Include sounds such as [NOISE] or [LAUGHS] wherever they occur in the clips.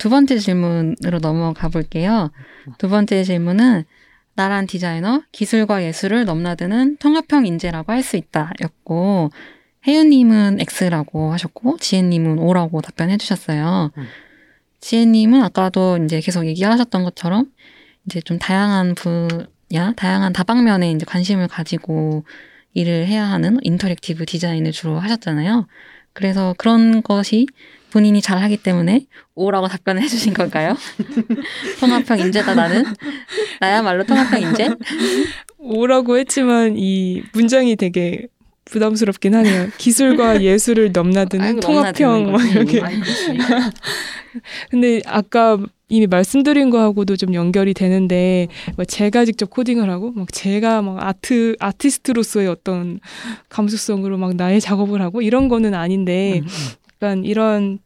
두 번째 질문으로 넘어가 볼게요. 두 번째 질문은 나란 디자이너, 기술과 예술을 넘나드는 통합형 인재라고 할 수 있다. 였고, 혜윤님은 X라고 하셨고, 지혜님은 O라고 답변해 주셨어요. 음. 지혜님은 아까도 이제 계속 얘기하셨던 것처럼, 이제 좀 다양한 분야, 다양한 다방면에 이제 관심을 가지고 일을 해야 하는 interactive 디자인을 주로 하셨잖아요. 그래서 그런 것이 본인이 잘 하기 때문에 오라고 답변을 해주신 걸까요? 통합형 [LAUGHS] 인재다 나는 나야말로 통합형 인재? 오라고 했지만 이 문장이 되게 부담스럽긴 하네요. 기술과 [LAUGHS] 예술을 넘나드는 아이고, 통합형 막. 이렇게. [LAUGHS] 근데 아까 이미 말씀드린 거하고도 좀 연결이 되는데 뭐 제가 직접 코딩을 하고 막 제가 막 아트 아티스트로서의 어떤 감수성으로 막 나의 작업을 하고 이런 거는 아닌데 음, 음. 약간 이런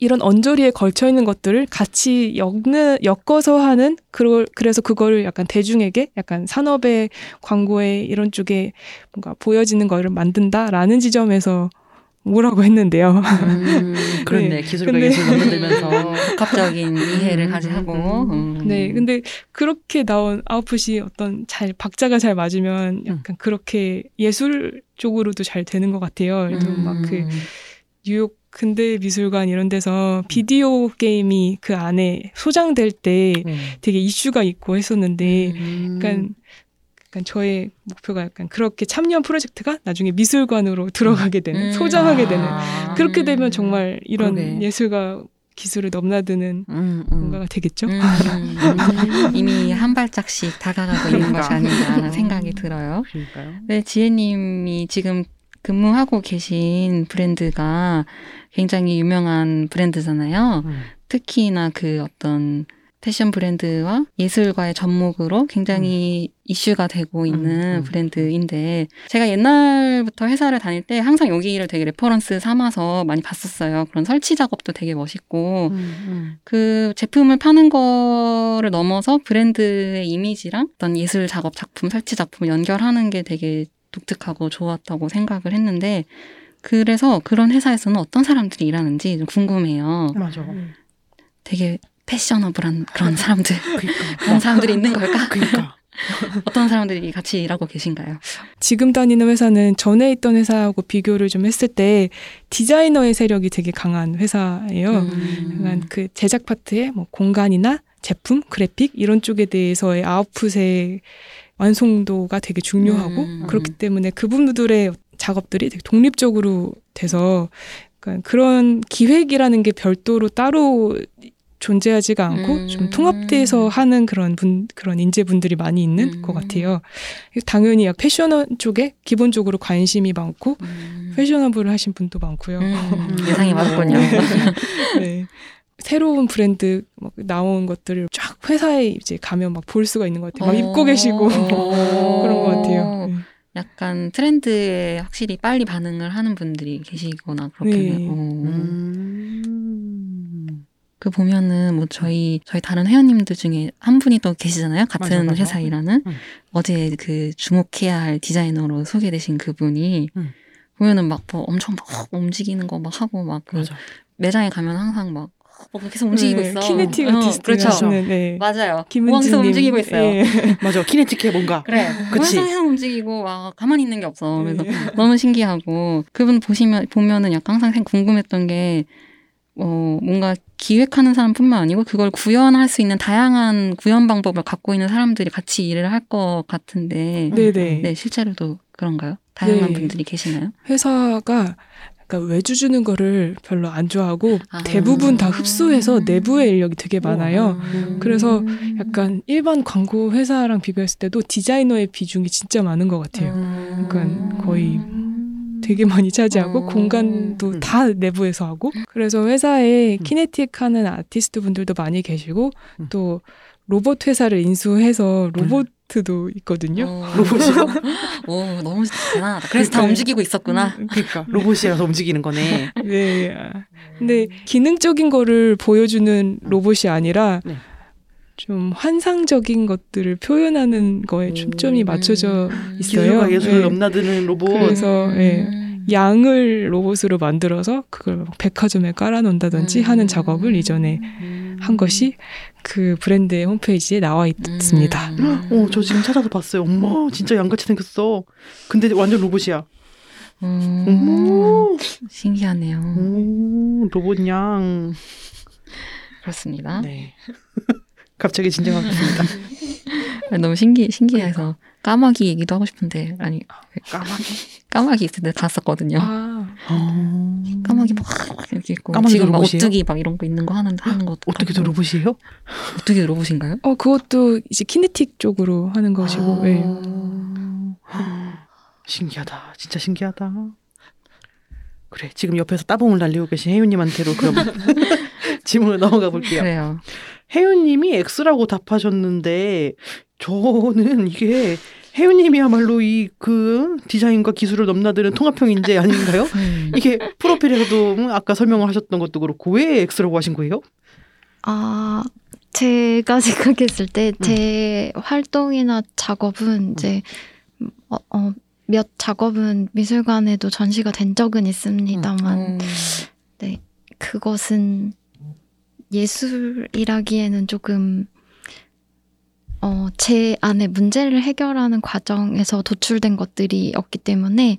이런 언저리에 걸쳐 있는 것들을 같이 엮는 엮어서 하는 그걸 그래서 그거를 약간 대중에게 약간 산업의 광고에 이런 쪽에 뭔가 보여지는 거를 만든다라는 지점에서 뭐라고 했는데요. 음, [LAUGHS] 그렇네. 네. 기술과 근데- 예술 넘나들면서. 복합적인 이해를 음, 가지고 음, 음. 네, 근데 그렇게 나온 아웃풋이 어떤 잘 박자가 잘 맞으면 약간 그렇게 예술 쪽으로도 잘 되는 것 같아요. 막그 음. 뉴욕 근대 미술관 이런 데서 비디오 게임이 그 안에 소장될 때 음. 되게 이슈가 있고 했었는데 음. 약간 약간 저의 목표가 약간 그렇게 참여한 프로젝트가 나중에 미술관으로 들어가게 되는 음. 소장하게 되는 아. 그렇게 되면 정말 이런 그러게. 예술과 기술을 넘나드는 음, 음. 뭔가가 되겠죠. 음, 음. 이미 한 발짝씩 다가가고 있는. 것이 아닌가 생각이 들어요. 그러니까요. 네, 지혜님이 지금 근무하고 계신 브랜드가 굉장히 유명한 브랜드잖아요. 음. 특히나 그 어떤 패션 브랜드와 예술과의 접목으로 굉장히 이슈가 되고 있는 음, 음. 브랜드인데 제가 옛날부터 회사를 다닐 때 항상 여기를 되게 reference 삼아서 많이 봤었어요. 그런 설치 작업도 되게 멋있고 음, 음. 그 제품을 파는 거를 넘어서 브랜드의 이미지랑 어떤 예술 작업 작품, 설치 작품을 연결하는 게 되게 독특하고 좋았다고 생각을 했는데 그래서 그런 회사에서는 어떤 사람들이 일하는지 좀 궁금해요. 맞아. 되게 패셔너블한 그런 사람들, [LAUGHS] 그러니까. 그런 사람들이 있는 걸까? 그러니까. [LAUGHS] 어떤 사람들이 같이 일하고 계신가요? 지금 다니는 회사는 전에 있던 회사하고 비교를 좀 했을 때 디자이너의 세력이 되게 강한 회사예요. 음. 약간 그 제작 파트의 뭐 공간이나 제품, 그래픽 이런 쪽에 대해서의 아웃풋의 완성도가 되게 중요하고 음. 그렇기 때문에 그분들의 작업들이 되게 독립적으로 돼서 약간 그런 기획이라는 게 별도로 따로 존재하지가 않고 음. 좀 통합돼서 하는 그런 분 그런 인재분들이 많이 있는 음. 것 같아요. 당연히 약 패션 쪽에 기본적으로 관심이 많고 음. 패셔너블을 하신 분도 많고요. 음, [LAUGHS] 예상이 맞군요. 네. [LAUGHS] 새로운 브랜드 막 나온 것들을 쫙 회사에 이제 가면 막 볼 수가 있는 것 같아요. 막 입고 계시고 오. [LAUGHS] 그런 것 같아요. 네. 약간 트렌드에 확실히 빨리 반응을 하는 분들이 계시거나 그렇겠네요. 네. 오. 음. 그 보면은 뭐 저희 저희 다른 회원님들 중에 한 분이 또 계시잖아요. 같은 맞아, 맞아. 회사 일하는 음. 어제 그 주목해야 할 디자이너로 소개되신 그분이 음. 보면은 막 뭐 엄청 막 움직이는 거 막 하고 막그 맞아. 매장에 가면 항상 막 어, 계속 움직이고 네, 있어. 키네틱 어, 아티스트 그렇죠. 하시는 네. 맞아요. 우왕에서 움직이고 있어요. 예. [LAUGHS] 맞아. 키네틱해 뭔가. 그래. 항상 계속 움직이고 막 가만히 있는 게 없어. 그래서 네. [LAUGHS] 너무 신기하고 그분 보시면 보면은 약간 항상 궁금했던 게 어, 뭔가 기획하는 사람뿐만 아니고 그걸 구현할 수 있는 다양한 구현 방법을 갖고 있는 사람들이 같이 일을 할 것 같은데 네네. 네 실제로도 그런가요? 다양한 네. 분들이 계시나요? 회사가 약간 외주 주는 거를 별로 안 좋아하고 아. 대부분 다 흡수해서 내부의 인력이 되게 많아요. 음. 그래서 약간 일반 광고 회사랑 비교했을 때도 디자이너의 비중이 진짜 많은 것 같아요. 음. 약간 거의 되게 많이 차지하고 음. 공간도 음. 다 내부에서 하고 그래서 회사에 키네틱 하는 아티스트 분들도 많이 계시고 음. 또 로봇 회사를 인수해서 로봇도 있거든요. 어. [LAUGHS] 로봇이요? [LAUGHS] 오 너무 대단하다. 그래서 다. 움직이고 있었구나. 그러니까 [LAUGHS] 로봇이라서 움직이는 거네. 네. 근데 기능적인 거를 보여주는 로봇이 아니라 네. 좀 환상적인 것들을 표현하는 거에 초점이 맞춰져 있어요. 기술과 예술을 네. 넘나드는 로봇. 그래서, 예. 음. 양을 로봇으로 만들어서 그걸 막 백화점에 깔아놓는다든지 음. 하는 작업을 이전에 한 것이 그 브랜드의 홈페이지에 나와 있습니다. 음. 어, 저 지금 찾아서 봤어요. 엄마, 진짜 양같이 생겼어. 근데 완전 로봇이야. 음. 어머, 신기하네요. 오, 로봇 양. 그렇습니다. 네. [LAUGHS] 갑자기 진정하겠습니다. [LAUGHS] 너무 신기 신기해서 까마귀 얘기도 하고 싶은데 아니 까마귀. [LAUGHS] 까마귀 있을 때 갔었거든요. 아, 어... 까마귀 막 이렇게 있고 까마귀도 지금 막 로봇이에요? 오뚜기 막 이런 거 있는 거 하는 하는 거 어떻게도 로봇이에요? 오뚜기 로봇인가요? 어 그것도 이제 키네틱 쪽으로 하는 것이고, 아. 예. 신기하다. 진짜 신기하다. 그래, 지금 옆에서 따봉을 날리고 계신 혜윤님한테로 그럼 [LAUGHS] [LAUGHS] 질문을 넘어가 볼게요. 그래요. 혜윤님이 X라고 답하셨는데 저는 이게 혜윤님이야말로 이 그 디자인과 기술을 넘나드는 통합형 인재 아닌가요? 음. [LAUGHS] 이게 프로필에서도 음, 아까 설명을 하셨던 것도 그렇고 왜 X라고 하신 거예요? 아, 제가 [LAUGHS] 생각했을 때제 활동이나 작업은 이제 어, 어, 몇 작업은 미술관에도 전시가 된 적은 있습니다만 음. 그것은 예술이라기에는 조금 어, 제 안에 문제를 해결하는 과정에서 도출된 것들이었기 때문에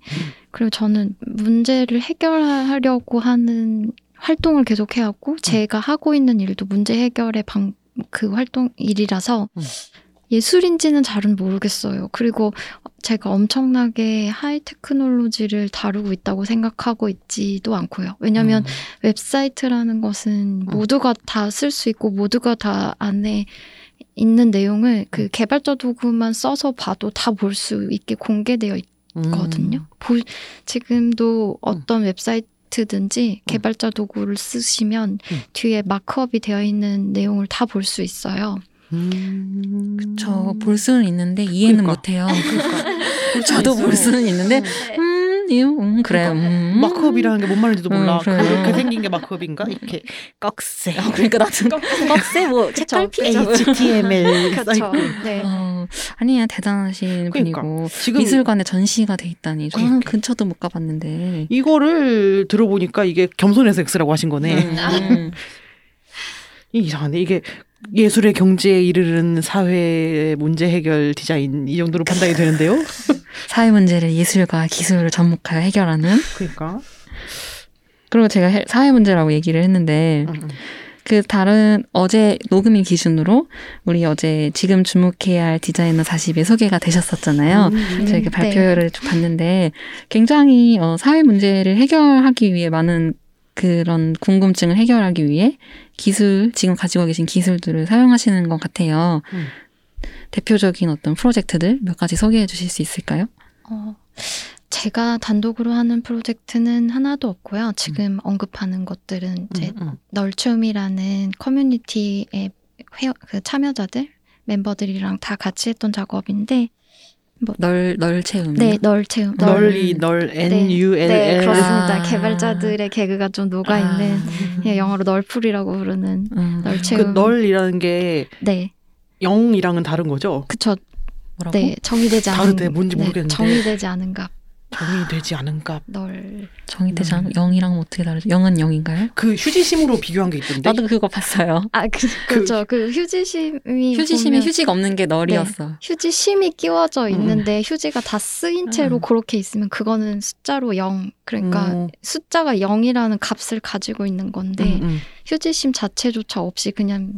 그리고 저는 문제를 해결하려고 하는 활동을 계속 해왔고 제가 하고 있는 일도 문제 해결의 방, 그 활동 일이라서 음. 예술인지는 잘은 모르겠어요. 그리고 제가 엄청나게 high technology를 다루고 있다고 생각하고 있지도 않고요. 왜냐하면 음. 웹사이트라는 것은 모두가 다 쓸 수 있고 모두가 다 안에 있는 내용을 그 개발자 도구만 써서 봐도 다 볼 수 있게 공개되어 있거든요. 보- 지금도 어떤 웹사이트 든지 개발자 도구를 쓰시면 음. 뒤에 markup이 되어 있는 내용을 다 볼 수 있어요. 음. 저볼 수는 있는데 이해는 그러니까. 못해요. 그러니까. [LAUGHS] 저도. 볼 수는 있는데 음, 이- 음 그래요. 음. 마크업이라는 게 뭔 말인지도 몰라. 음, 그래요. 그렇게 생긴 게 마크업인가? 이렇게 꺽쇠. 어, 그러니까 나도 [LAUGHS] 꺽쇠 뭐 책갈피 HTML 그렇죠. 네. 어, 아니야 대단하신 그러니까. 분이고 지금 미술관에 전시가 돼 있다니 저는 그러니까. 근처도 못 가봤는데 이거를 들어보니까 이게 겸손해서 X라고 하신 거네. 음, 음. [LAUGHS] 이 이상하네. 이게 예술의 경지에 이르는 사회 문제 해결 디자인 이 정도로 판단이 되는데요. [LAUGHS] 사회 문제를 예술과 기술을 접목하여 해결하는 그러니까. 그리고 제가 해- 사회 문제라고 얘기를 했는데 음, 음. 그 다른 어제 녹음일 기준으로 우리 어제 지금 주목해야 할 디자이너 40이 소개가 되셨었잖아요. 음. 저희가 네. 발표를 좀 봤는데 굉장히 어, 사회 문제를 해결하기 위해 많은 그런 궁금증을 해결하기 위해 기술 지금 가지고 계신 기술들을 사용하시는 것 같아요. 음. 대표적인 어떤 프로젝트들 몇 가지 소개해 주실 수 있을까요? 어, 제가 단독으로 하는 프로젝트는 하나도 없고요. 지금 언급하는 것들은 이제 음, 음. 널춤이라는 커뮤니티의 회, 그 참여자들 멤버들이랑 다 같이 했던 작업인데 널, 널 채움. 네 널체험 널이 널 N U L 네 L 그렇습니다. 아. 개발자들의 개그가 좀 녹아 있는 예, 영어로 널풀이라고 부르는 음, 그 널체험 널이라는 게네 0이랑은 다른 거죠? 그쵸 뭐라고? 네 정의되지 않은 다르대, 뭔지 모르겠는데. 정의되지 않은 값 정이 되지 않은 값. 널 정의되지 음. 않은 0이랑 어떻게 다르죠? 0은 0인가요? 그 휴지심으로 비교한 게 있던데. 나도 그거 봤어요. 아, 그, 그렇죠. 그 휴지심이 휴지심에 보면 휴지가 없는 게 널이었어. 휴지심이 끼워져 음. 있는데 휴지가 다 쓰인 채로 음. 그렇게 있으면 그거는 숫자로 0. 그러니까 음. 숫자가 0이라는 값을 가지고 있는 건데 음, 음. 휴지심 자체조차 없이 그냥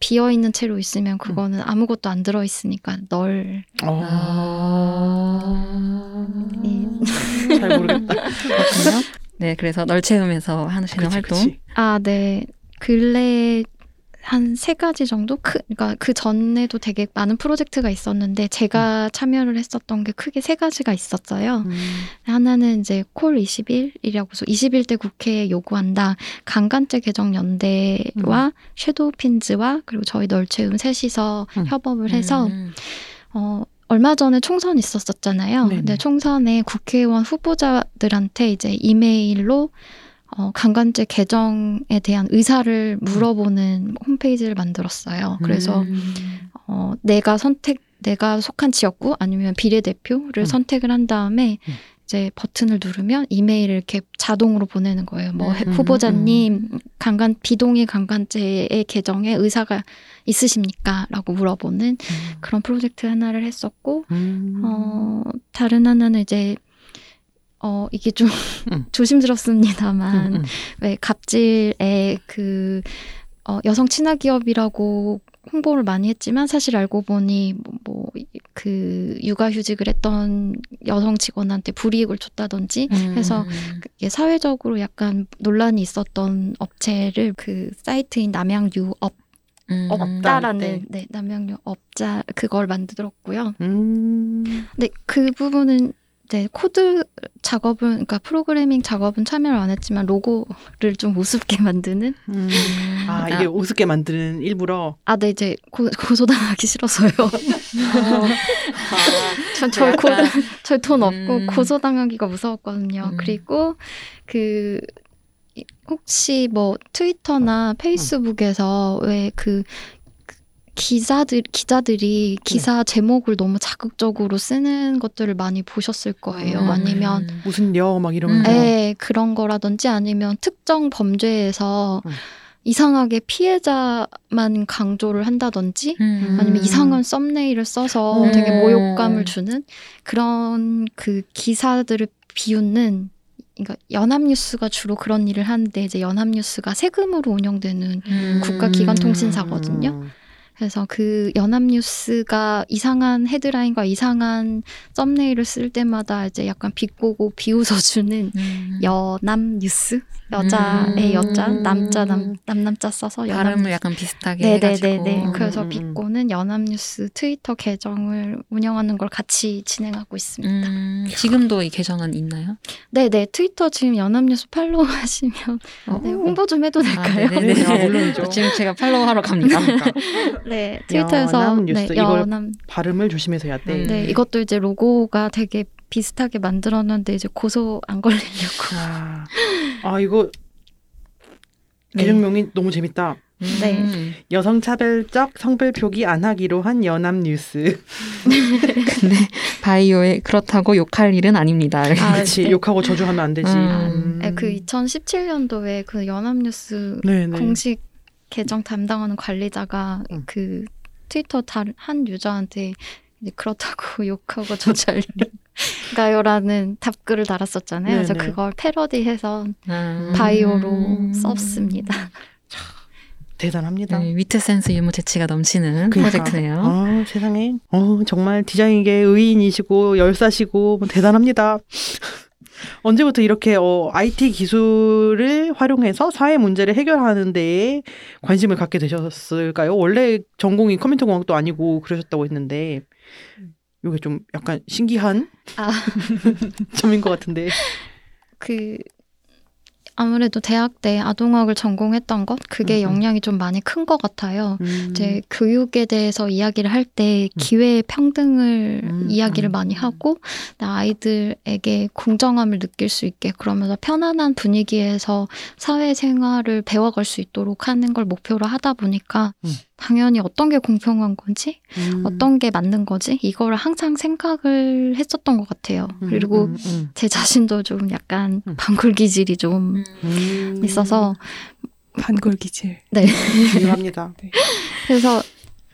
비어 있는 채로 있으면 그거는 아무것도 안 들어 있으니까 널 어. 이- [LAUGHS] 잘 모르겠다. 그렇군요. 네, 그래서 널 하시는 그치, 활동. 그치. 아, 네. 근래 한 세 가지 정도? 크, 그러니까 그 전에도 되게 많은 프로젝트가 있었는데 제가 참여를 했었던 게 크게 세 가지가 있었어요. 음. 하나는 이제 콜 21이라고서 21대 국회에 요구한다. 강간죄 개정 연대와 섀도우 핀즈와 그리고 저희 널채움 셋이서 음. 협업을 해서 음. 어 얼마 전에 총선 있었었잖아요. 네네. 근데 총선에 국회의원 후보자들한테 이제 이메일로 어, 강간죄 개정에 대한 의사를 물어보는 홈페이지를 만들었어요. 그래서 음. 어, 내가 선택, 내가 속한 지역구 아니면 비례대표를 음. 선택을 한 다음에 음. 이제 버튼을 누르면 이메일을 이렇게 자동으로 보내는 거예요. 뭐 음, 후보자님 강간 비동의 강간죄의 계정에 의사가 있으십니까? 라고 물어보는 그런 프로젝트 하나를 했었고 음. 어 다른 하나는 이제 어 이게 좀 음. [LAUGHS] 조심스럽습니다만 음, 음. 왜 갑질에 그 어, 여성 친화 기업이라고 홍보를 많이 했지만 사실 알고 보니 뭐 그 육아휴직을 했던 여성 직원한테 불이익을 줬다든지 해서 이게 사회적으로 약간 논란이 있었던 업체를 그 사이트인 남양유업 음. 없다라는 네. 네, 남양유 없다 그걸 만들었고요. 음. 근데 그 부분은 이제 코드 작업은 그러니까 프로그래밍 작업은 참여를 안 했지만 로고를 좀 우습게 [LAUGHS] 만드는 음. 아 이게 우습게 만드는 일부러 아, 네 이제 고, 고소당하기 싫어서요. [LAUGHS] 전 저희 고, 약간, 저희 돈 없고 음. 고소당하기가 무서웠거든요. 음. 그리고 그 이- 혹시 뭐 트위터나 페이스북에서 왜 그 기자들 기자들이 기사 제목을 너무 자극적으로 쓰는 것들을 많이 보셨을 거예요. 음. 아니면 무슨 여막 이런 음. 거. 에 그런 거라든지 아니면 특정 범죄에서 음. 이상하게 피해자만 강조를 한다든지 음. 아니면 이상한 썸네일을 써서 음. 되게 모욕감을 주는 그런 그 기사들을 비웃는 그러니까 연합뉴스가 주로 그런 일을 하는데 이제 연합뉴스가 세금으로 운영되는 음. 국가기관 통신사거든요. 그래서 그 연합뉴스가 이상한 헤드라인과 이상한 썸네일을 쓸 때마다 이제 약간 비꼬고 비웃어주는 음. 여남뉴스 여자의 음. 여자 남자 남 남남자 써서 발음을 연합뉴스 약간 비슷하게 해가지고. 네네네네. 음, 그래서 음, 음. 비꼬는 연합뉴스 트위터 계정을 운영하는 걸 같이 진행하고 있습니다. 음, 지금도 이 계정은 있나요? 네네. 트위터 지금 연합뉴스 팔로우 [LAUGHS] 하시면 어. 네, 홍보 좀 해도 될까요? 아. 네, 아, 물론이죠. 지금 제가 팔로우 하러 갑니다. [LAUGHS] 네. 트위터에서. 네, 이걸 연합 발음을 조심해서 해야 돼. 음. 네 이것도 이제 로고가 되게 비슷하게 만들었는데 이제 고소 안 걸리려고. 아, 아 이거 네. 계정명이 너무 재밌다. 네. 음. 여성 차별적 성별 표기 안 하기로 한 연합 뉴스. 근데 [LAUGHS] 바이오에 그렇다고 욕할 일은 아닙니다. 아, 그렇지 네. 욕하고 저주하면 안 되지. 음. 네, 그 2017년도에 그 연합 뉴스 네네. 공식 계정 담당하는 관리자가 음. 그 트위터 한 유저한테 이제 그렇다고 [LAUGHS] 욕하고 저잘 가요라는 답글을 달았었잖아요. 그래서 네네. 그걸 패러디해서 아. 바이오로 음. 썼습니다. 대단합니다. 네, 위트 센스 유머 재치가 넘치는 그러니까. 프로젝트네요. 아, 세상에. 어, 정말 디자인계 의인이시고 열사시고 뭐 대단합니다. 언제부터 이렇게 어, IT 기술을 활용해서 사회 문제를 해결하는 데에 관심을 갖게 되셨을까요? 원래 전공이 컴퓨터 공학도 아니고 그러셨다고 했는데 이게 좀 약간 신기한 아, [LAUGHS] 점인 것 같은데. 그 아무래도 대학 때 아동학을 전공했던 것 그게. 영향이 좀 많이 큰 것 같아요. 음. 이제 교육에 대해서 이야기를 할 때 기회 평등을 음, 이야기를 음. 많이 하고 아이들에게 공정함을 느낄 수 있게 그러면서 편안한 분위기에서 사회생활을 배워갈 수 있도록 하는 걸 목표로 하다 보니까 음. 당연히 어떤 게 공평한 건지 음. 어떤 게 맞는 거지 이거를 항상 생각을 했었던 것 같아요. 음, 그리고 음, 음, 제 자신도 좀 약간 음. 방굴 기질이 좀 음. 있어서 반골 기질. 네 [LAUGHS] 중요합니다. 그래서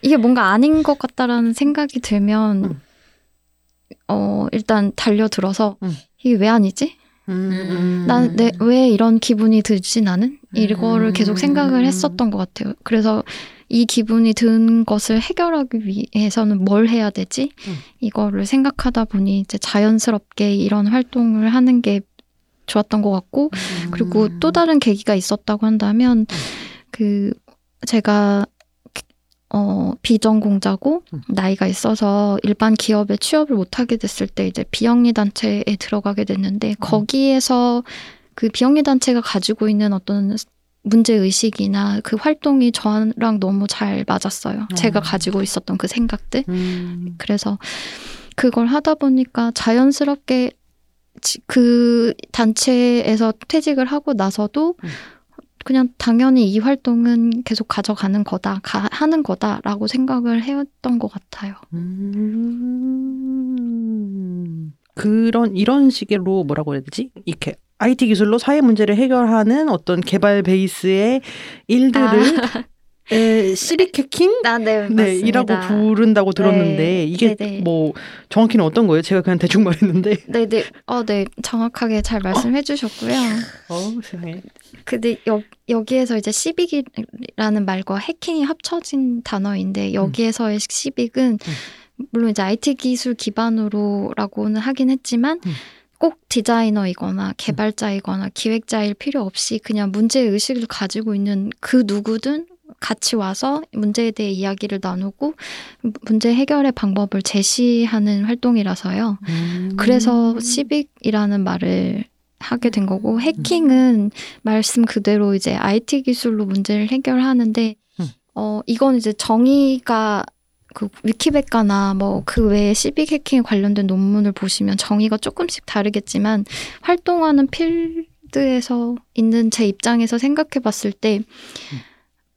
이게 뭔가 아닌 것 같다라는 생각이 들면 음. 어 일단 달려들어서 음. 이게 왜 아니지? 음. 난내왜 이런 기분이 들지 나는 이거를 음. 계속 생각을 했었던 것 같아요. 그래서 이 기분이 든 것을 해결하기 위해서는 뭘 해야 되지? 음. 이거를 생각하다 보니 이제 자연스럽게 이런 활동을 하는 게 좋았던 것 같고 그리고 음. 또 다른 계기가 있었다고 한다면 그 제가 어 비전공자고 음. 나이가 있어서 일반 기업에 취업을 못 하게 됐을 때 이제 비영리 단체에 들어가게 됐는데 거기에서 그 비영리 단체가 가지고 있는 어떤 문제 의식이나 그 활동이 저랑 너무 잘 맞았어요. 제가 어. 가지고 있었던 그 생각들. 음. 그래서 그걸 하다 보니까 자연스럽게 지- 그 단체에서 퇴직을 하고 나서도 음. 그냥 당연히 이 활동은 계속 가져가는 거다, 가, 하는 거다라고 생각을 해왔던 것 같아요. 음. 그런 이런 식으로 뭐라고 해야 되지? 이렇게 IT 기술로 사회 문제를 해결하는 어떤 개발 베이스의 일들을 에, 시빅 해킹? 아, 네, 네, 이라고 부른다고 들었는데 네, 이게 네네. 뭐 정확히는 어떤 거예요? 제가 그냥 대충 말했는데. [LAUGHS] 네, 네, 어, 네, 정확하게 잘 말씀해 주셨고요. 어, 세상에. 근데 여, 여기에서 이제 시빅이라는 말과 해킹이 합쳐진 단어인데 여기에서의 시빅은 물론 이제 IT 기술 기반으로라고는 하긴 했지만 음. 꼭 디자이너이거나 개발자이거나 기획자일 필요 없이 그냥 문제 의식을 가지고 있는 그 누구든 같이 와서 문제에 대해 이야기를 나누고 문제 해결의 방법을 제시하는 활동이라서요. 음. 그래서 시빅이라는 말을 하게 된 거고 해킹은 말씀 그대로 이제 IT 기술로 문제를 해결하는데 음. 어 이건 이제 정의가 그 위키백과나 뭐 그 외에 시빅 해킹에 관련된 논문을 보시면 정의가 조금씩 다르겠지만 활동하는 필드에서 있는 제 입장에서 생각해 봤을 때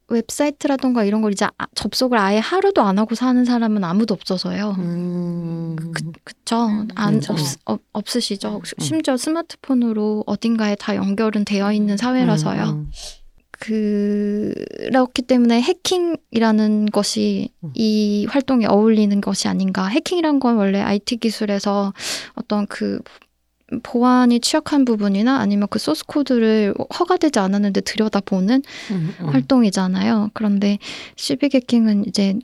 웹사이트라던가 이런 걸 이제 아- 접속을 아예 하루도 안 하고 사는 사람은 아무도 없어서요. 음. 그쵸. 안, 음, 없, 없, 없 으시죠. 심지어 스마트폰으로 어딘가에 다 연결은 되어 있는 사회라서요. 음, 그렇기 때문에 해킹이라는 것이 음. 이 활동에 어울리는 것이 아닌가. 해킹이란 건 원래 IT 기술에서 어떤 그 보안이 취약한 부분이나 아니면 그 소스 코드를 허가되지 않았는데 들여다보는 음, 음. 활동이잖아요. 그런데 시빅 해킹은 이제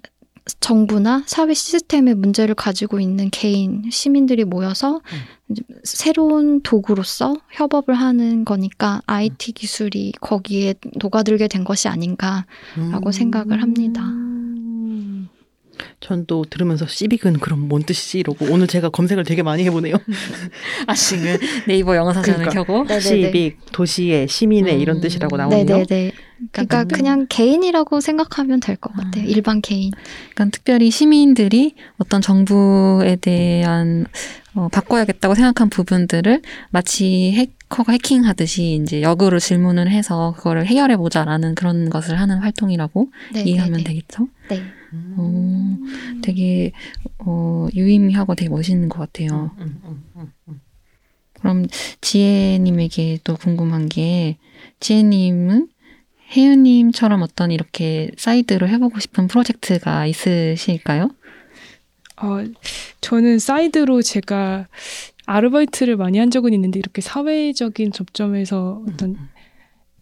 정부나 사회 시스템의 문제를 가지고 있는 개인 시민들이 모여서 이제 새로운 도구로서 협업을 하는 거니까 IT 기술이 거기에 녹아들게 된 것이 아닌가라고 생각을 합니다. 음. 전또 들으면서 시빅은 그럼 뭔 뜻이지 이러고 오늘 제가 검색을 되게 많이 해보네요. [LAUGHS] 아시는 네이버 영어 사전을 그러니까. 켜고 네네네. 시빅 도시의 시민의 음. 이런 뜻이라고 나오네요. 네네네. 그러니까 음. 그냥 개인이라고 생각하면 될 것 같아요. 음. 일반 개인. 그러니까 특별히 시민들이 어떤 정부에 대한 어, 바꿔야겠다고 생각한 부분들을 마치 해커가 해킹하듯이 이제 역으로 질문을 해서 그거를 해결해 보자라는 그런 것을 하는 활동이라고 네, 이해하면 네, 네. 되겠죠. 네. 어, 되게 어, 유의미하고 되게 멋있는 것 같아요. 음, 음, 음, 음. 그럼 지혜님에게 또 궁금한 게 지혜님은 혜윤님처럼 어떤 이렇게 side로 해보고 싶은 프로젝트가 있으실까요? 어, 저는 side로 제가 아르바이트를 많이 한 적은 있는데 이렇게 사회적인 접점에서 어떤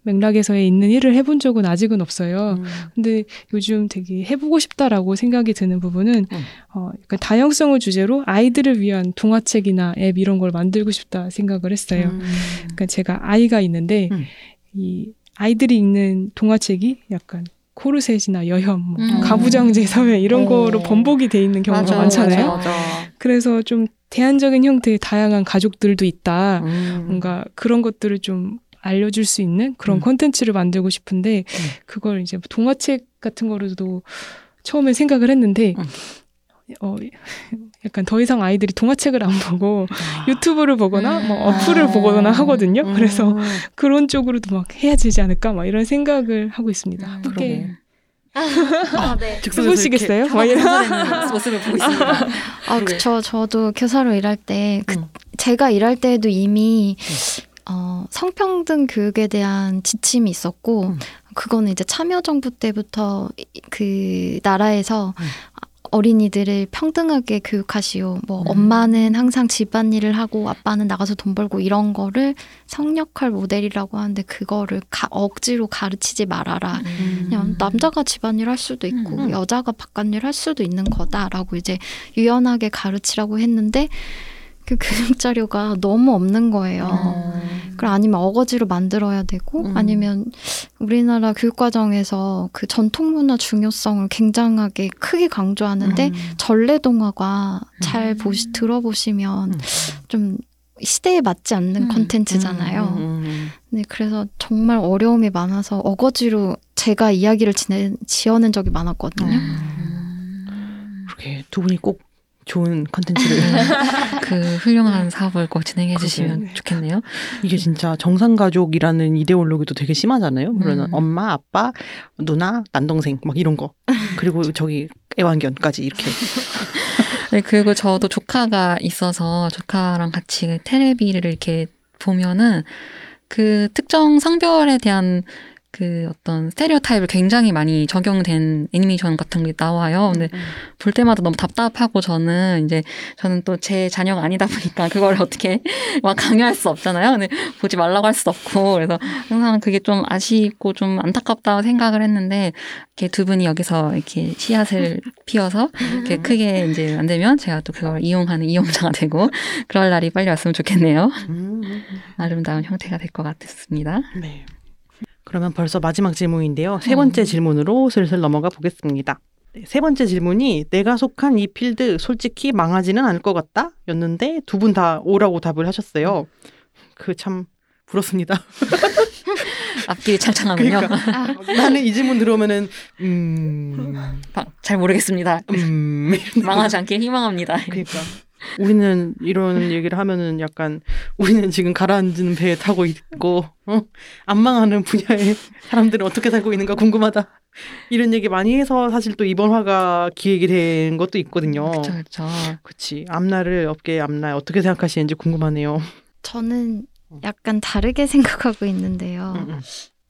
맥락에서의 있는 일을 해본 적은 아직은 없어요. 음. 근데 요즘 되게 해보고 싶다라고 생각이 드는 부분은 음. 어, 약간 다양성을 주제로 아이들을 위한 동화책이나 앱 이런 걸 만들고 싶다 생각을 했어요. 음. 그러니까 제가 아이가 있는데 음. 이 아이들이 읽는 동화책이 약간 코르셋이나 여혐, 뭐 음. 가부장제 사회 이런 어. 거로 번복이 돼 있는 경우가 맞아, 많잖아요. 맞아, 맞아. 그래서 좀 대안적인 형태의 다양한 가족들도 있다. 음. 뭔가 그런 것들을 좀 알려줄 수 있는 그런 음. 콘텐츠를 만들고 싶은데 그걸 이제 동화책 같은 거로도 처음에 생각을 했는데 음. 어 약간 더 이상 아이들이 동화책을 안 보고 아. 유튜브를 보거나 뭐 음. 어플을 아. 보거나 하거든요. 음. 그래서 그런 쪽으로도 막 해야 되지 않을까 막 이런 생각을 하고 있습니다. 음, 함께 아, 네. [LAUGHS] 해보시겠어요? 막 이런 되는 모습을 보고 있습니다. 아, 그쵸. 저도 교사로 일할 때, 그, 음. 제가 일할 때에도 이미, 어, 성평등 교육에 대한 지침이 있었고, 음. 그거는 이제 참여정부 때부터 이- 그 나라에서 음. 어린이들을 평등하게 교육하시오. 뭐, 음. 엄마는 항상 집안일을 하고 아빠는 나가서 돈 벌고 이런 거를 성역할 모델이라고 하는데 그거를 가- 억지로 가르치지 말아라. 음. 그냥 남자가 집안일 할 수도 있고 음. 여자가 바깥일 할 수도 있는 거다라고 이제 유연하게 가르치라고 했는데 그 교육 자료가 너무 없는 거예요. 음. 그럼 아니면 어거지로 만들어야 되고 음. 아니면 우리나라 교육 과정에서 그 전통 문화 중요성을 굉장하게 크게 강조하는데 음. 전래동화가 잘 보시 들어보시면 음. 좀 시대에 맞지 않는 음. 컨텐츠잖아요. 음, 음, 음. 네, 그래서 정말 어려움이 많아서 어거지로 제가 이야기를 지내, 지어낸 적이 많았거든요. 그렇게 두 분이 꼭 좋은 컨텐츠를 [LAUGHS] 그 훌륭한 사업을 꼭 진행해 주시면 그러게요. 좋겠네요. 이게 진짜 정상 가족이라는 이데올로기도 되게 심하잖아요. 그러면 음. 엄마, 아빠, 누나, 남동생 막 이런 거. [LAUGHS] 그리고 저기 애완견까지 이렇게. [LAUGHS] 네, 그리고 저도 조카가 있어서 조카랑 같이 그 테레비를 이렇게 보면은 그 특정 성별에 대한 그 어떤 스테레오 타입을 굉장히 많이 적용된 애니메이션 같은 게 나와요. 근데 볼 때마다 너무 답답하고 저는 이제 저는 또 제 자녀가 아니다 보니까 그걸 어떻게 [LAUGHS] 막 강요할 수 없잖아요. 근데 보지 말라고 할 수도 없고 그래서 항상 그게 좀 아쉽고 좀 안타깝다고 생각을 했는데 이렇게 두 분이 여기서 이렇게 씨앗을 [LAUGHS] 피워서 이렇게 크게 이제 만들면 제가 또 그걸 이용하는 이용자가 되고 그럴 날이 빨리 왔으면 좋겠네요. 음, 아름다운 형태가 될 것 같습니다. 네. 그러면 벌써 마지막 질문인데요. 세 번째 음. 질문으로 슬슬 넘어가 보겠습니다. 네, 세 번째 질문이 내가 속한 이 필드 솔직히 망하지는 않을 것 같다 였는데 두 분 다 오라고 답을 하셨어요. 그 참 부럽습니다. [LAUGHS] 앞길이 창창하군요. 그러니까 나는 이 질문 들어오면은 음, 아, 잘 모르겠습니다. 음 [LAUGHS] 망하지 않길 희망합니다. 그러니까 우리는 이런 얘기를 하면은 약간 우리는 지금 가라앉는 배에 타고 있고 어? 안 망하는 분야의 사람들은 어떻게 살고 있는가 궁금하다 이런 얘기 많이 해서 사실 또 이번 화가 기획이 된 것도 있거든요. 그렇죠, 그렇죠. 그치 앞날을 업계의 앞날 어떻게 생각하시는지 궁금하네요. 저는 약간 다르게 [LAUGHS] 생각하고 있는데요. 음, 음.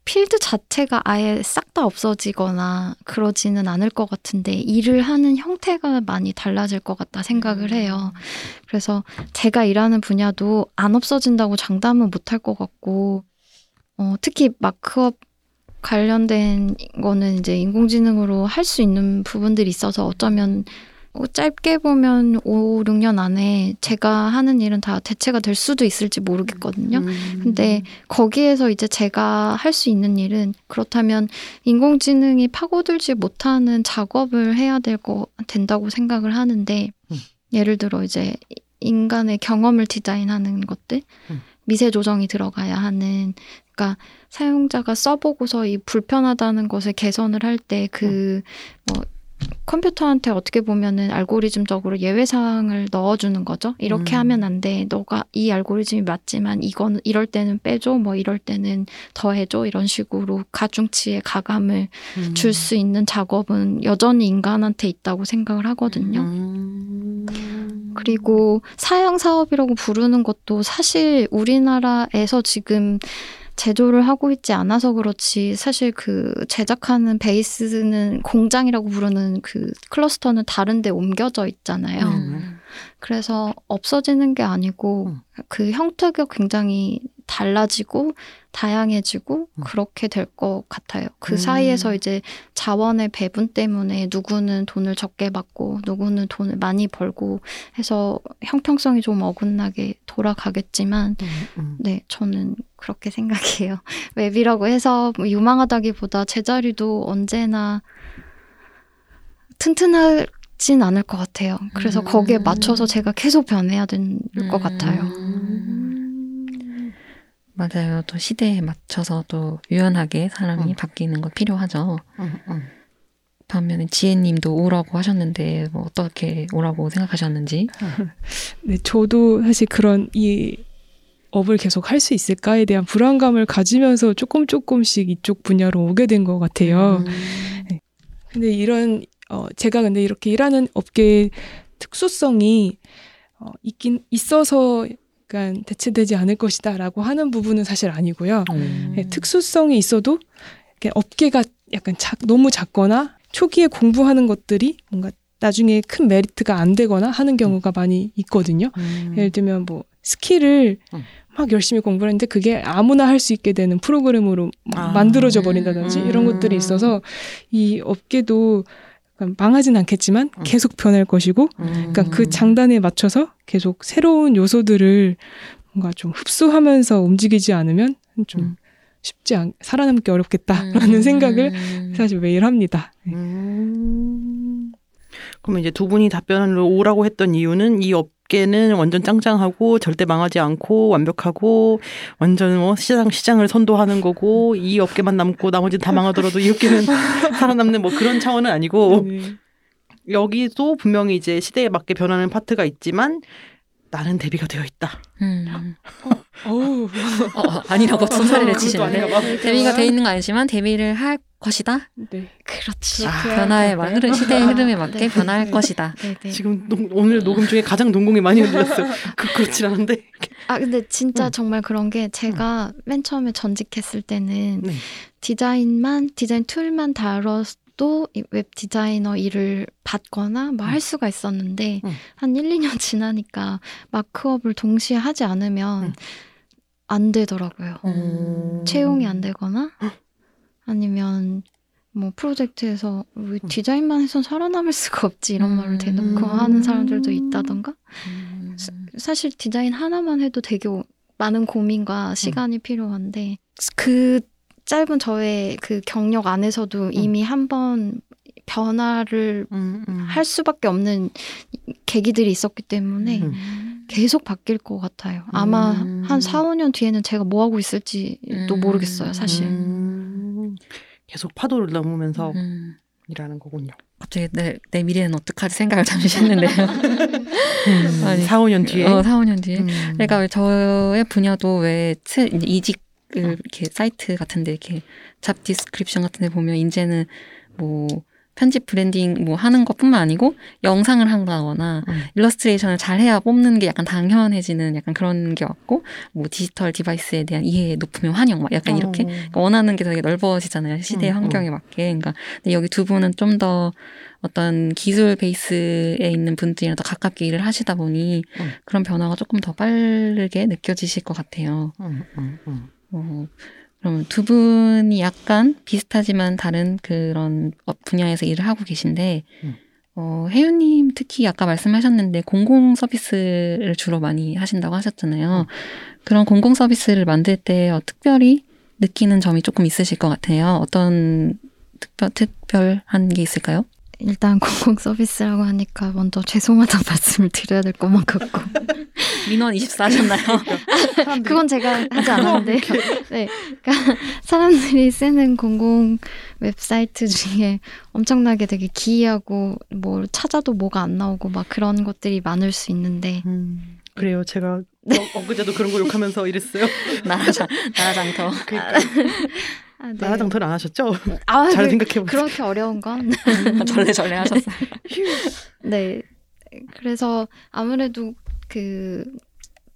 필드 자체가 아예 싹 다 없어지거나 그러지는 않을 것 같은데 일을 하는 형태가 많이 달라질 것 같다 생각을 해요. 그래서 제가 일하는 분야도 안 없어진다고 장담은 못할 것 같고 어, 특히 마크업 관련된 거는 이제 인공지능으로 할 수 있는 부분들이 있어서 어쩌면 어, 짧게 보면 5, 6년 안에 제가 하는 일은 다 대체가 될 수도 있을지 모르겠거든요. 음. 근데 거기에서 이제 제가 할 수 있는 일은 그렇다면 인공지능이 파고들지 못하는 작업을 해야 될 거 된다고 생각을 하는데 음. 예를 들어 이제 인간의 경험을 디자인하는 것들 음. 미세 조정이 들어가야 하는 그러니까 사용자가 써보고서 이 불편하다는 것을 개선을 할 때그뭐 컴퓨터한테 어떻게 보면은 알고리즘적으로 예외 사항을 넣어주는 거죠. 이렇게 음. 하면 안 돼. 너가 이 알고리즘이 맞지만 이거는 이럴 때는 빼줘. 뭐 이럴 때는 더해줘. 이런 식으로 가중치의 가감을 음. 줄수 있는 작업은 여전히 인간한테 있다고 생각을 하거든요. 음. 그리고 사양 사업이라고 부르는 것도 사실 우리나라에서 지금 제조를 하고 있지 않아서 그렇지 사실 그 제작하는 베이스는 공장이라고 부르는 그 클러스터는 다른 데 옮겨져 있잖아요. 음. 그래서 없어지는 게 아니고 음. 그 형태가 굉장히 달라지고 다양해지고 음. 그렇게 될 것 같아요. 그 음. 사이에서 이제 자원의 배분 때문에 누구는 돈을 적게 받고 누구는 돈을 많이 벌고 해서 형평성이 좀 어긋나게 돌아가겠지만 음, 음. 네, 저는 그렇게 생각해요. [LAUGHS] 웹이라고 해서 뭐 유망하다기보다 제자리도 언제나 튼튼 하진 않을 것 같아요. 그래서 음. 거기에 맞춰서 제가 계속 변해야 될 것 같아요. 음. 맞아요. 또 시대에 맞춰서 또 유연하게 사람이 음. 바뀌는 거 필요하죠. 음, 음. 반면에 지혜님도 오라고 하셨는데 뭐 어떻게 오라고 생각하셨는지. [LAUGHS] 네, 저도 사실 그런 이 업을 계속 할 수 있을까에 대한 불안감을 가지면서 조금 조금씩 이쪽 분야로 오게 된 것 같아요. 음. 근데 이런 어 제가 근데 이렇게 일하는 업계의 특수성이 어 있긴 있어서 약간 대체되지 않을 것이다라고 하는 부분은 사실 아니고요. 음. 네, 특수성이 있어도 업계가 약간 작, 너무 작거나 초기에 공부하는 것들이 뭔가 나중에 큰 메리트가 안 되거나 하는 경우가 많이 있거든요. 음. 예를 들면 뭐 skill을 음. 막 열심히 공부를 했는데 그게 아무나 할 수 있게 되는 프로그램으로 막 아. 만들어져 버린다든지 음. 이런 것들이 있어서 이 업계도 망하진 않겠지만 음. 계속 변할 것이고 그러니까 그 장단에 맞춰서 계속 새로운 요소들을 뭔가 좀 흡수하면서 움직이지 않으면 좀 음. 쉽지 않 살아남기 어렵겠다라는 음. 생각을 사실 매일 합니다. 네. 음. 그러면 이제 두 분이 답변을 O라고 했던 이유는 이 업계는 완전 짱짱하고 절대 망하지 않고 완벽하고 완전 뭐 시장 시장을 선도하는 거고 이 업계만 남고 나머지는 다 망하더라도 이 업계는 [LAUGHS] 살아남는 뭐 그런 차원은 아니고 네. 여기도 분명히 이제 시대에 맞게 변하는 파트가 있지만 나는 대비가 되어 있다. 음. 어우. 어, 어, 아니라고 손사래를 그것도 치시는데. 대비가 돼 있는 건 아니지만 대비를 할 것이다. 네. 그렇지. 아, 변화에 막 흐르 시대의 아, 흐름에 맞게 네. 변화할 것이다. 네네. 지금 농- 오늘 녹음 중에 가장 동공이 많이 흔들렸어요. [LAUGHS] 그, 그렇진 않은데. 아 근데 진짜 응. 정말 그런 게 제가 맨 처음에 전직했을 때는 네. 디자인만 디자인 툴만 다뤄도 이웹 디자이너 일을 받거나 뭐 할 수가 있었는데 응. 한 1, 2년 지나니까 마크업을 동시에 하지 않으면 응. 안 되더라고요. 음. 채용이 안 되거나 아니면 뭐 프로젝트에서 왜 디자인만 해선 살아남을 수가 없지 이런 말을 대놓고 음. 하는 사람들도 있다던가 음. 사실 디자인 하나만 해도 되게 오- 많은 고민과 시간이 필요한데 그 짧은 저의 그 경력 안에서도 이미 한번 변화를 음, 음. 할 수밖에 없는 계기들이 있었기 때문에 음. 계속 바뀔 것 같아요. 아마 음. 한 4, 5년 뒤에는 제가 뭐 하고 있을지도 음. 모르겠어요, 사실. 음. 계속 파도를 넘으면서 음. 일하는 거군요. 갑자기 내, 내 미래는 어떡하지 생각을 잠시 했는데요. 아니, 4, 5년 뒤에. 어, 4, 5년 뒤에. 음. 그러니까 왜 저의 분야도 왜 체- 이직을 이렇게 사이트 같은데 이렇게 job description 같은데 보면 이제는 뭐 편집 브랜딩 뭐 하는 것뿐만 아니고 영상을 한다거나 음. 일러스트레이션을 잘해야 뽑는 게 약간 당연해지는 약간 그런 게 왔고 뭐 디지털 디바이스에 대한 이해 높으면 환영 막 약간 이렇게 어. 원하는 게 되게 넓어지잖아요. 시대 의 음, 환경에 맞게. 그러니까 근데 여기 두 분은 좀 더 어떤 기술 베이스에 있는 분들이랑 더 가깝게 일을 하시다 보니 음. 그런 변화가 조금 더 빠르게 느껴지실 것 같아요. 음, 음, 음. 어, 그러면 두 분이 약간 비슷하지만 다른 그런 업 분야에서 일을 하고 계신데, 음. 어, 혜윤님 특히 아까 말씀하셨는데 공공 서비스를 주로 많이 하신다고 하셨잖아요. 그런 공공 서비스를 만들 때 어, 특별히 느끼는 점이 조금 있으실 것 같아요. 어떤 특별, 특별한 게 있을까요? 일단 공공 서비스라고 하니까 먼저 죄송하다는 [LAUGHS] 말씀을 드려야 될 것만 같고 [LAUGHS] 민원 24 하셨나요? 사람들이 그건 제가 하지 않았는데요. [LAUGHS] 네, 그러니까 사람들이 쓰는 공공 웹사이트 중에 엄청나게 되게 기이하고 뭐 찾아도 뭐가 안 나오고 막 그런 것들이 많을 수 있는데 음, 그래요. 제가 네. 어, 엊그제도 그런 거 욕하면서 이랬어요. [LAUGHS] 나라장, 나라장터. 그러니까 아, 네. 나라장터를 안 하셨죠? 아, 잘 그- 생각해보세요. 그렇게 어려운 건 [LAUGHS] 절레절레 하셨어요. 네. 그래서 아무래도 그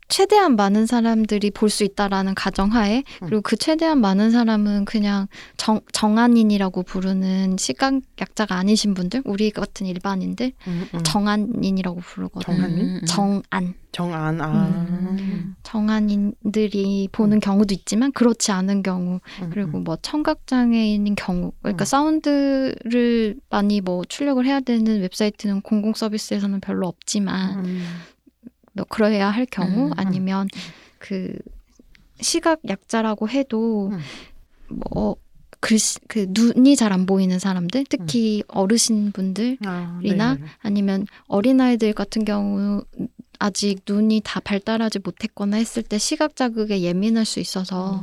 최대한 많은 사람들이 볼 수 있다라는 가정하에 그리고 그 최대한 많은 사람은 그냥 정, 정한인이라고 부르는 시각약자가 아니신 분들 우리 같은 일반인들 음, 음. 정한인이라고 부르거든요. 정한인? 음, 음. 정안 정안 아 음. 정한인들이 보는 경우도 있지만 그렇지 않은 경우 음, 그리고 음. 뭐 청각 장애인인 경우 그러니까 음. 사운드를 많이 뭐 출력을 해야 되는 웹사이트는 공공 서비스에서는 별로 없지만 음. 뭐 그래야 할 경우 음, 음. 아니면 그 시각 약자라고 해도 음. 뭐 글씨 그 눈이 잘 안 보이는 사람들 특히 어르신 분들 아, 이나 네. 아니면 어린아이들 같은 경우 아직 눈이 다 발달하지 못했거나 했을 때 시각 자극에 예민할 수 있어서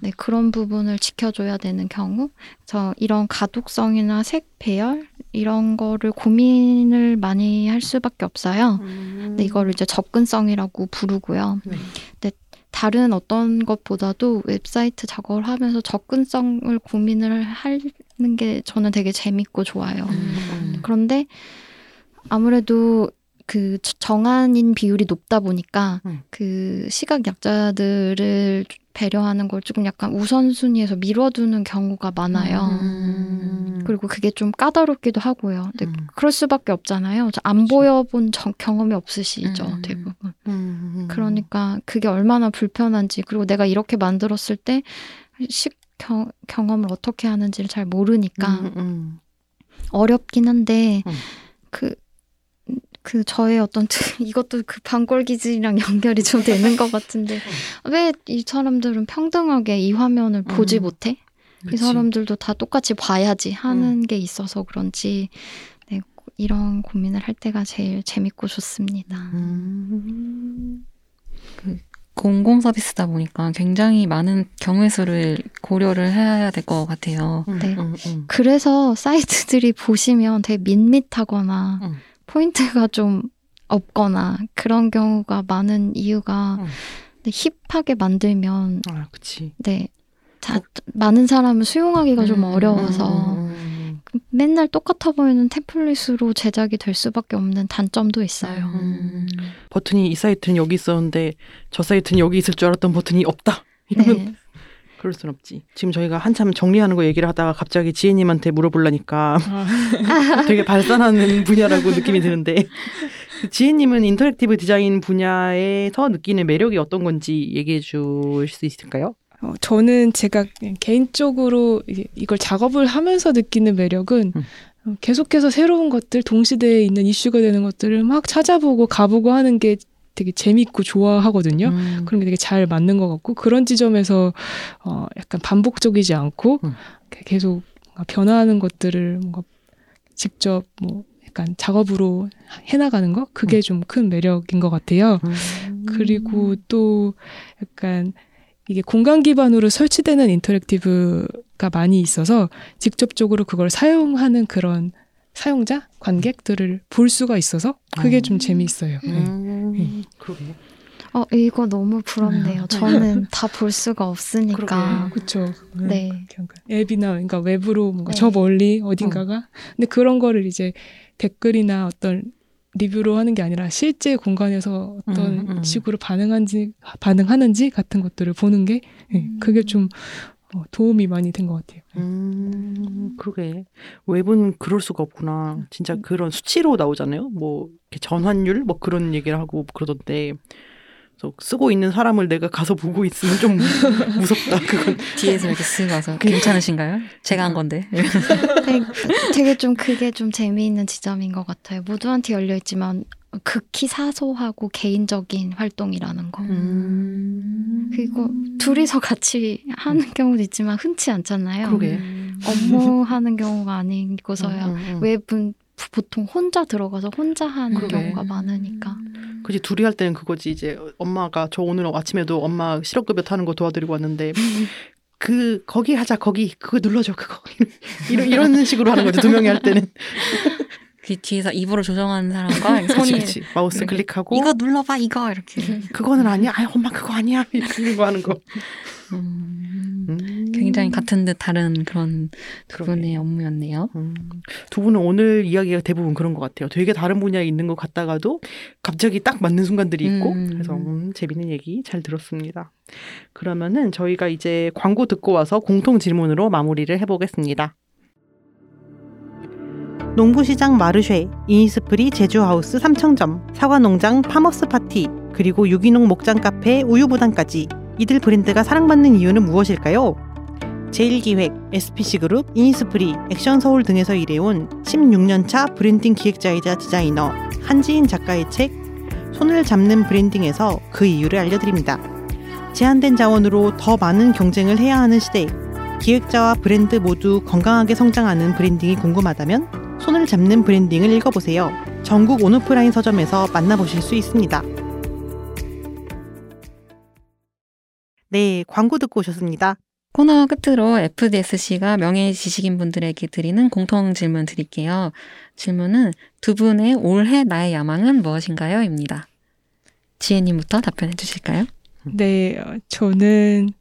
네, 그런 부분을 지켜줘야 되는 경우 저 이런 가독성이나 색 배열 이런 거를 고민을 많이 할 수밖에 없어요. 음. 근데 이거를 이제 접근성이라고 부르고요. 네. 근데 다른 어떤 것보다도 웹사이트 작업을 하면서 접근성을 고민을 하는 게 저는 되게 재밌고 좋아요. 음. 그런데 아무래도 그 정한인 비율이 높다 보니까 음. 그 시각 약자들을 배려하는 걸 조금 약간 우선순위에서 미뤄두는 경우가 많아요. 음. 그리고 그게 좀 까다롭기도 하고요. 근데 음. 그럴 수밖에 없잖아요. 저안 보여본 정- 경험이 없으시죠, 음. 대부분. 음. 그러니까 그게 얼마나 불편한지 그리고 내가 이렇게 만들었을 때 식, 경, 경험을 어떻게 하는지를 잘 모르니까 음, 음. 어렵긴 한데 음. 그, 그 저의 어떤 [LAUGHS] 이것도 그 반골 기질이랑 연결이 좀 되는 것 같은데 왜 이 사람들은 평등하게 이 화면을 보지 음. 못해? 이 그치. 사람들도 다 똑같이 봐야지 하는 게 있어서 그런지 네, 이런 고민을 할 때가 제일 재밌고 좋습니다. 음. 공공 서비스다 보니까 굉장히 많은 경우의 수를 고려를 해야 될 것 같아요. 음, 네. 음, 음. 그래서 사이트들이 보시면 되게 밋밋하거나 음. 포인트가 좀 없거나 그런 경우가 많은 이유가 음. 네, 힙하게 만들면 아, 그치. 네다 많은 사람을 수용하기가 좀 음, 어려워서 음. 맨날 똑같아 보이는 템플릿으로 제작이 될 수밖에 없는 단점도 있어요. 음. 버튼이 이 사이트는 여기 있었는데 저 사이트는 여기 있을 줄 알았던 버튼이 없다. 이러면 네. 그럴 순 없지. 지금 저희가 한참 정리하는 거 얘기를 하다가 갑자기 지혜님한테 물어보려니까 [LAUGHS] 되게 발산하는 분야라고 느낌이 드는데 지혜님은 interactive 디자인 분야에서 느끼는 매력이 어떤 건지 얘기해 주실 수 있을까요? 어, 저는 제가 개인적으로 이걸 작업을 하면서 느끼는 매력은 음. 어, 계속해서 새로운 것들, 동시대에 있는 이슈가 되는 것들을 막 찾아보고 가보고 하는 게 되게 재밌고 좋아하거든요. 음. 그런 게 되게 잘 맞는 것 같고 그런 지점에서 어 약간 반복적이지 않고 음. 계속 변화하는 것들을 뭔가 직접 뭐 약간 작업으로 해나가는 거 그게 음. 좀큰 매력인 것 같아요. 음. 그리고 또 약간 이게 공간 기반으로 설치되는 인터랙티브가 많이 있어서 직접적으로 그걸 사용하는 그런 사용자 관객들을 볼 수가 있어서 그게 어. 좀 재미있어요. 네. 음. 그러게요. 어, 이거 너무 부럽네요. 저는 [LAUGHS] 다 볼 수가 없으니까. 그렇죠. 네. 앱이나 그러니까 웹으로 뭔가 네. 저 멀리 어딘가가 근데 그런 거를 이제 댓글이나 어떤 리뷰로 하는 게 아니라 실제 공간에서 어떤 음, 음. 식으로 반응한지 반응하는지 같은 것들을 보는 게 네, 음. 그게 좀 어, 도움이 많이 된 것 같아요. 음, 그러게. 웹은 그럴 수가 없구나. 진짜 음. 그런 수치로 나오잖아요. 뭐, 이렇게 전환율? 뭐 그런 얘기를 하고 그러던데. 그래서 쓰고 있는 사람을 내가 가서 보고 있으면 좀 무- [LAUGHS] 무섭다, 그건. 뒤에서 이렇게 쓱 와서 괜찮으신가요? 제가 한 건데. 되게, [LAUGHS] 되게 좀 그게 좀 재미있는 지점인 것 같아요. 모두한테 열려 있지만 극히 사소하고 개인적인 활동이라는 거. 음. 그리고 둘이서 같이 하는 경우도 있지만 흔치 않잖아요. 그러게. 업무 하는 경우가 아니고서야 음, 음, 음. 보통 혼자 들어가서 혼자 하는 그러게. 경우가 많으니까. 그지 둘이 할 때는 그거지 이제 엄마가 저 오늘 아침에도 엄마 실업급여 타는 거 도와드리고 왔는데 [LAUGHS] 그 거기 하자 거기 그거 눌러줘 그거 [LAUGHS] 이런 이런 식으로 하는 거지 두 명이 할 때는 그 뒤에서 입으로 조정하는 사람과 이렇게 [LAUGHS] 손이 그치, 그치. 마우스 클릭하고 이거 눌러봐 이거 이렇게. [LAUGHS] 그거는 아니야 아 엄마 그거 아니야 [LAUGHS] 거 하는 거 음, 음. 굉장히 같은 듯 다른 그런 두 그러게. 분의 업무였네요. 음. 두 분은 오늘 이야기가 대부분 그런 것 같아요. 되게 다른 분야에 있는 것 같다가도 갑자기 딱 맞는 순간들이 있고 음. 그래서 음, 재밌는 얘기 잘 들었습니다. 그러면은 저희가 이제 광고 듣고 와서 공통 질문으로 마무리를 해보겠습니다. 농부시장 마르쉐, 이니스프리 제주하우스 삼청점, 사과농장 파머스 파티, 그리고 유기농 목장 카페 우유부단까지 이들 브랜드가 사랑받는 이유는 무엇일까요? 제일기획, SPC그룹, 이니스프리, 액션서울 등에서 일해온 16년차 브랜딩 기획자이자 디자이너 한지인 작가의 책 손을 잡는 브랜딩에서 그 이유를 알려드립니다. 제한된 자원으로 더 많은 경쟁을 해야 하는 시대 기획자와 브랜드 모두 건강하게 성장하는 브랜딩이 궁금하다면 손을 잡는 브랜딩을 읽어보세요. 전국 온오프라인 서점에서 만나보실 수 있습니다. 네, 광고 듣고 오셨습니다. 코너 끝으로 FDSC가 명예 지식인 분들에게 드리는 공통 질문 드릴게요. 질문은 두 분의 올해 나의 야망은 무엇인가요? 입니다. 지혜님부터 답변해 주실까요? 네, 어, 저는 뭐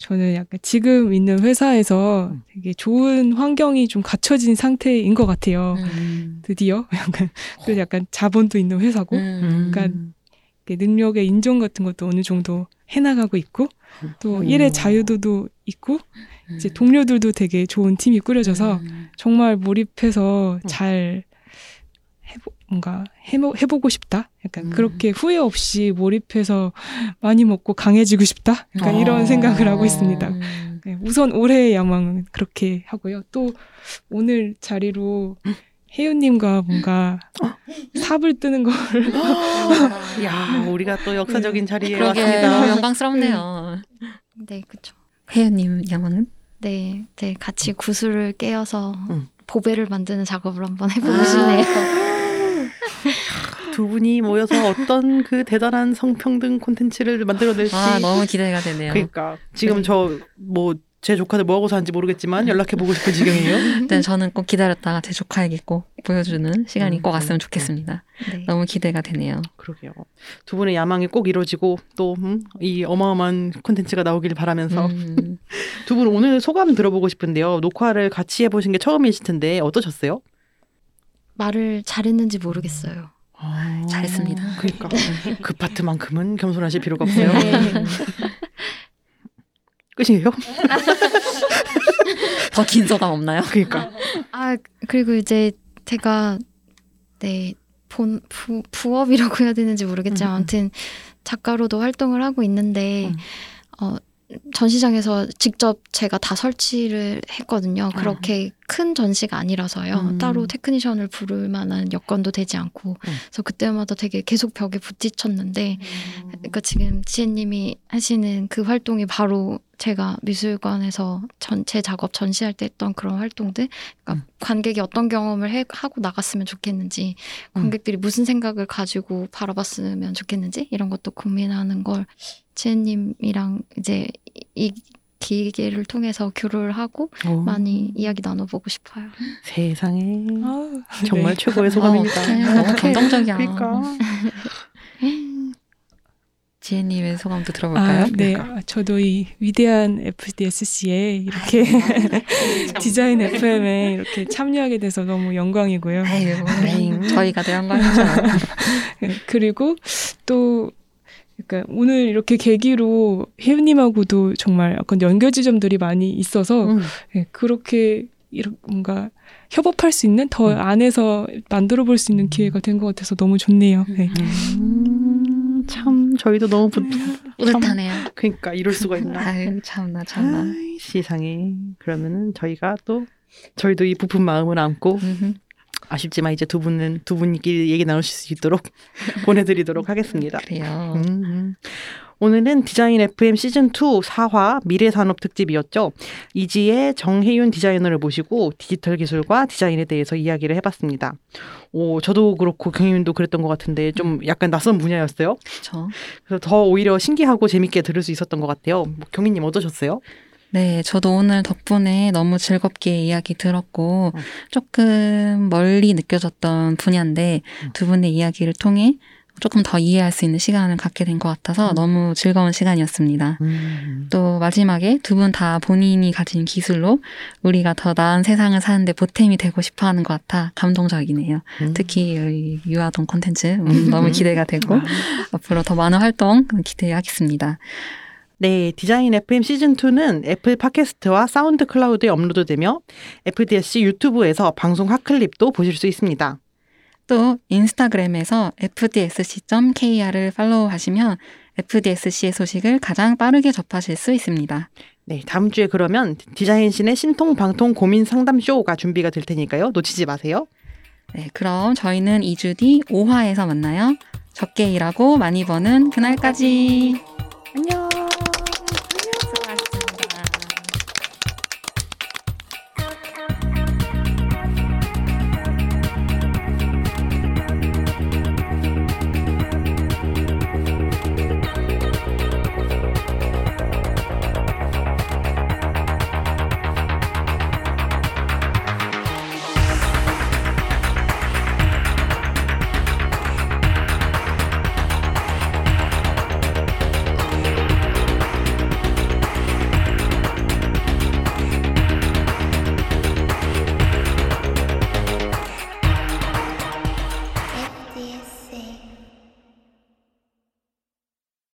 저는 약간 지금 있는 회사에서 음. 되게 좋은 환경이 좀 갖춰진 상태인 것 같아요. 음. 드디어 [LAUGHS] 약간 또 약간 자본도 있는 회사고 음. 그러니까 이렇게 능력의 인정 같은 것도 어느 정도 해나가고 있고 또 음. 일의 자유도도 있고 음. 이제 동료들도 되게 좋은 팀이 꾸려져서 음. 정말 몰입해서 음. 잘 해보, 뭔가 해보, 해보고 싶다. 약간 음. 그렇게 후회 없이 몰입해서 많이 먹고 강해지고 싶다. 약간 이런 어. 생각을 하고 있습니다. 음. 네, 우선 올해의 야망은 그렇게 하고요. 또 오늘 자리로 혜윤님과 뭔가 삽을 뜨는 걸 [LAUGHS] 야, 우리가 또 역사적인 자리에 그러게 왔습니다. 너무 영광스럽네요. 네, 그쵸. 혜연님 야망은? 네, 네, 같이 구슬을 깨어서 음. 보배를 만드는 작업을 한번 해보고 아. 싶네요. [LAUGHS] 두 분이 모여서 어떤 그 대단한 성평등 콘텐츠를 만들어낼지. 아 너무 기대가 되네요. 그러니까 지금 저뭐 제 조카들 뭐하고 사는지 모르겠지만 연락해보고 싶은 지경이에요. 근데 저는 꼭 기다렸다가 제 조카에게 꼭 보여주는 시간이 음, 꼭 음, 왔으면 음. 좋겠습니다. 네. 너무 기대가 되네요. 그러게요. 두 분의 야망이 꼭 이루어지고 또이 어마어마한 콘텐츠가 나오길 바라면서 음, [LAUGHS] 두분 오늘 소감 들어보고 싶은데요. 녹화를 같이 해보신 게 처음이실 텐데 어떠셨어요? 말을 잘했는지 모르겠어요. 아, 잘했습니다. 그러니까 [LAUGHS] 그 파트만큼은 겸손하실 필요가 없어요. 네. [LAUGHS] 끝이에요? [LAUGHS] 더 긴 소감 없나요? 그러니까 아 그리고 이제 제가 네 본, 부, 부업이라고 해야 되는지 모르겠지만 음, 음. 아무튼 작가로도 활동을 하고 있는데 음. 어, 전시장에서 직접 제가 다 설치를 했거든요. 그렇게 큰 전시가 아니라서요. 아. 음. 따로 테크니션을 부를 만한 여건도 되지 않고 음. 그래서 그때마다 되게 계속 벽에 부딪혔는데 그러니까 지금 지혜님이 하시는 그 활동이 바로 제가 미술관에서 전체 작업 전시할 때 했던 그런 활동들, 그러니까 음. 관객이 어떤 경험을 해, 하고 나갔으면 좋겠는지, 음. 관객들이 무슨 생각을 가지고 바라봤으면 좋겠는지 이런 것도 고민하는 걸 지혜님이랑 이제 이- 이 기계를 통해서 교류를 하고 오, 많이 이야기 나눠보고 싶어요. 세상에 아, 정말 네. 최고의 소감입니다. 어, 어떡해. 감동적이야. 그러니까 [LAUGHS] 지혜님의 소감도 들어볼까요? 아, 네. 아, 저도 이 위대한 FDSC에 이렇게 [LAUGHS] 디자인 FM에 이렇게 참여하게 돼서 너무 영광이고요. 아유, 네. 저희가 더 영광이죠. 네, [LAUGHS] 그리고 또 그러니까 오늘 이렇게 계기로 혜윤님하고도 정말 약간 연결 지점들이 많이 있어서 음. 네, 그렇게 이렇게 뭔가 협업할 수 있는 더 음. 안에서 만들어 볼 수 있는 기회가 된 것 같아서 너무 좋네요. 네. 음, 참 저희도 너무 부, 뿌듯하네요. 그러니까 이럴 수가 있나. [LAUGHS] 아유, 참나, 참나. 아이, 세상에 그러면은 저희가 또 저희도 이 부푼 마음을 안고 음흠. 아쉽지만 이제 두 분은 두 분끼리 얘기 나누실 수 있도록 [LAUGHS] 보내드리도록 하겠습니다. 그래요. 음, 음. 오늘은 디자인 FM 시즌 2 4화 미래산업 특집이었죠. 이지의 정혜윤 디자이너를 모시고 디지털 기술과 디자인에 대해서 이야기를 해봤습니다. 오, 저도 그렇고 경희윤도 그랬던 것 같은데 좀 약간 낯선 분야였어요. 그렇죠. 그래서 더 오히려 신기하고 재밌게 들을 수 있었던 것 같아요. 뭐, 경희님 어떠셨어요? 네, 저도 오늘 덕분에 너무 즐겁게 이야기 들었고 음. 조금 멀리 느껴졌던 분야인데 음. 두 분의 이야기를 통해 조금 더 이해할 수 있는 시간을 갖게 된 것 같아서 음. 너무 즐거운 시간이었습니다. 음. 또 마지막에 두 분 다 본인이 가진 기술로 우리가 더 나은 세상을 사는데 보탬이 되고 싶어 하는 것 같아 감동적이네요. 음. 특히 이 유아동 콘텐츠 음, [LAUGHS] 너무 기대가 되고 앞으로 더 많은 활동 기대하겠습니다. 네, 디자인 FM 시즌 2는 애플 팟캐스트와 사운드 클라우드에 업로드되며 FDSC 유튜브에서 방송 hot clip도 보실 수 있습니다. 또 인스타그램에서 fdsc.kr을 팔로우하시면 FDSC의 소식을 가장 빠르게 접하실 수 있습니다. 네, 다음 주에 그러면 디자인신의 신통 방통 고민 상담 쇼가 준비가 될 테니까요. 놓치지 마세요. 네, 그럼 저희는 2주 뒤 5화에서 만나요. 적게 일하고 많이 버는 그날까지. 안녕.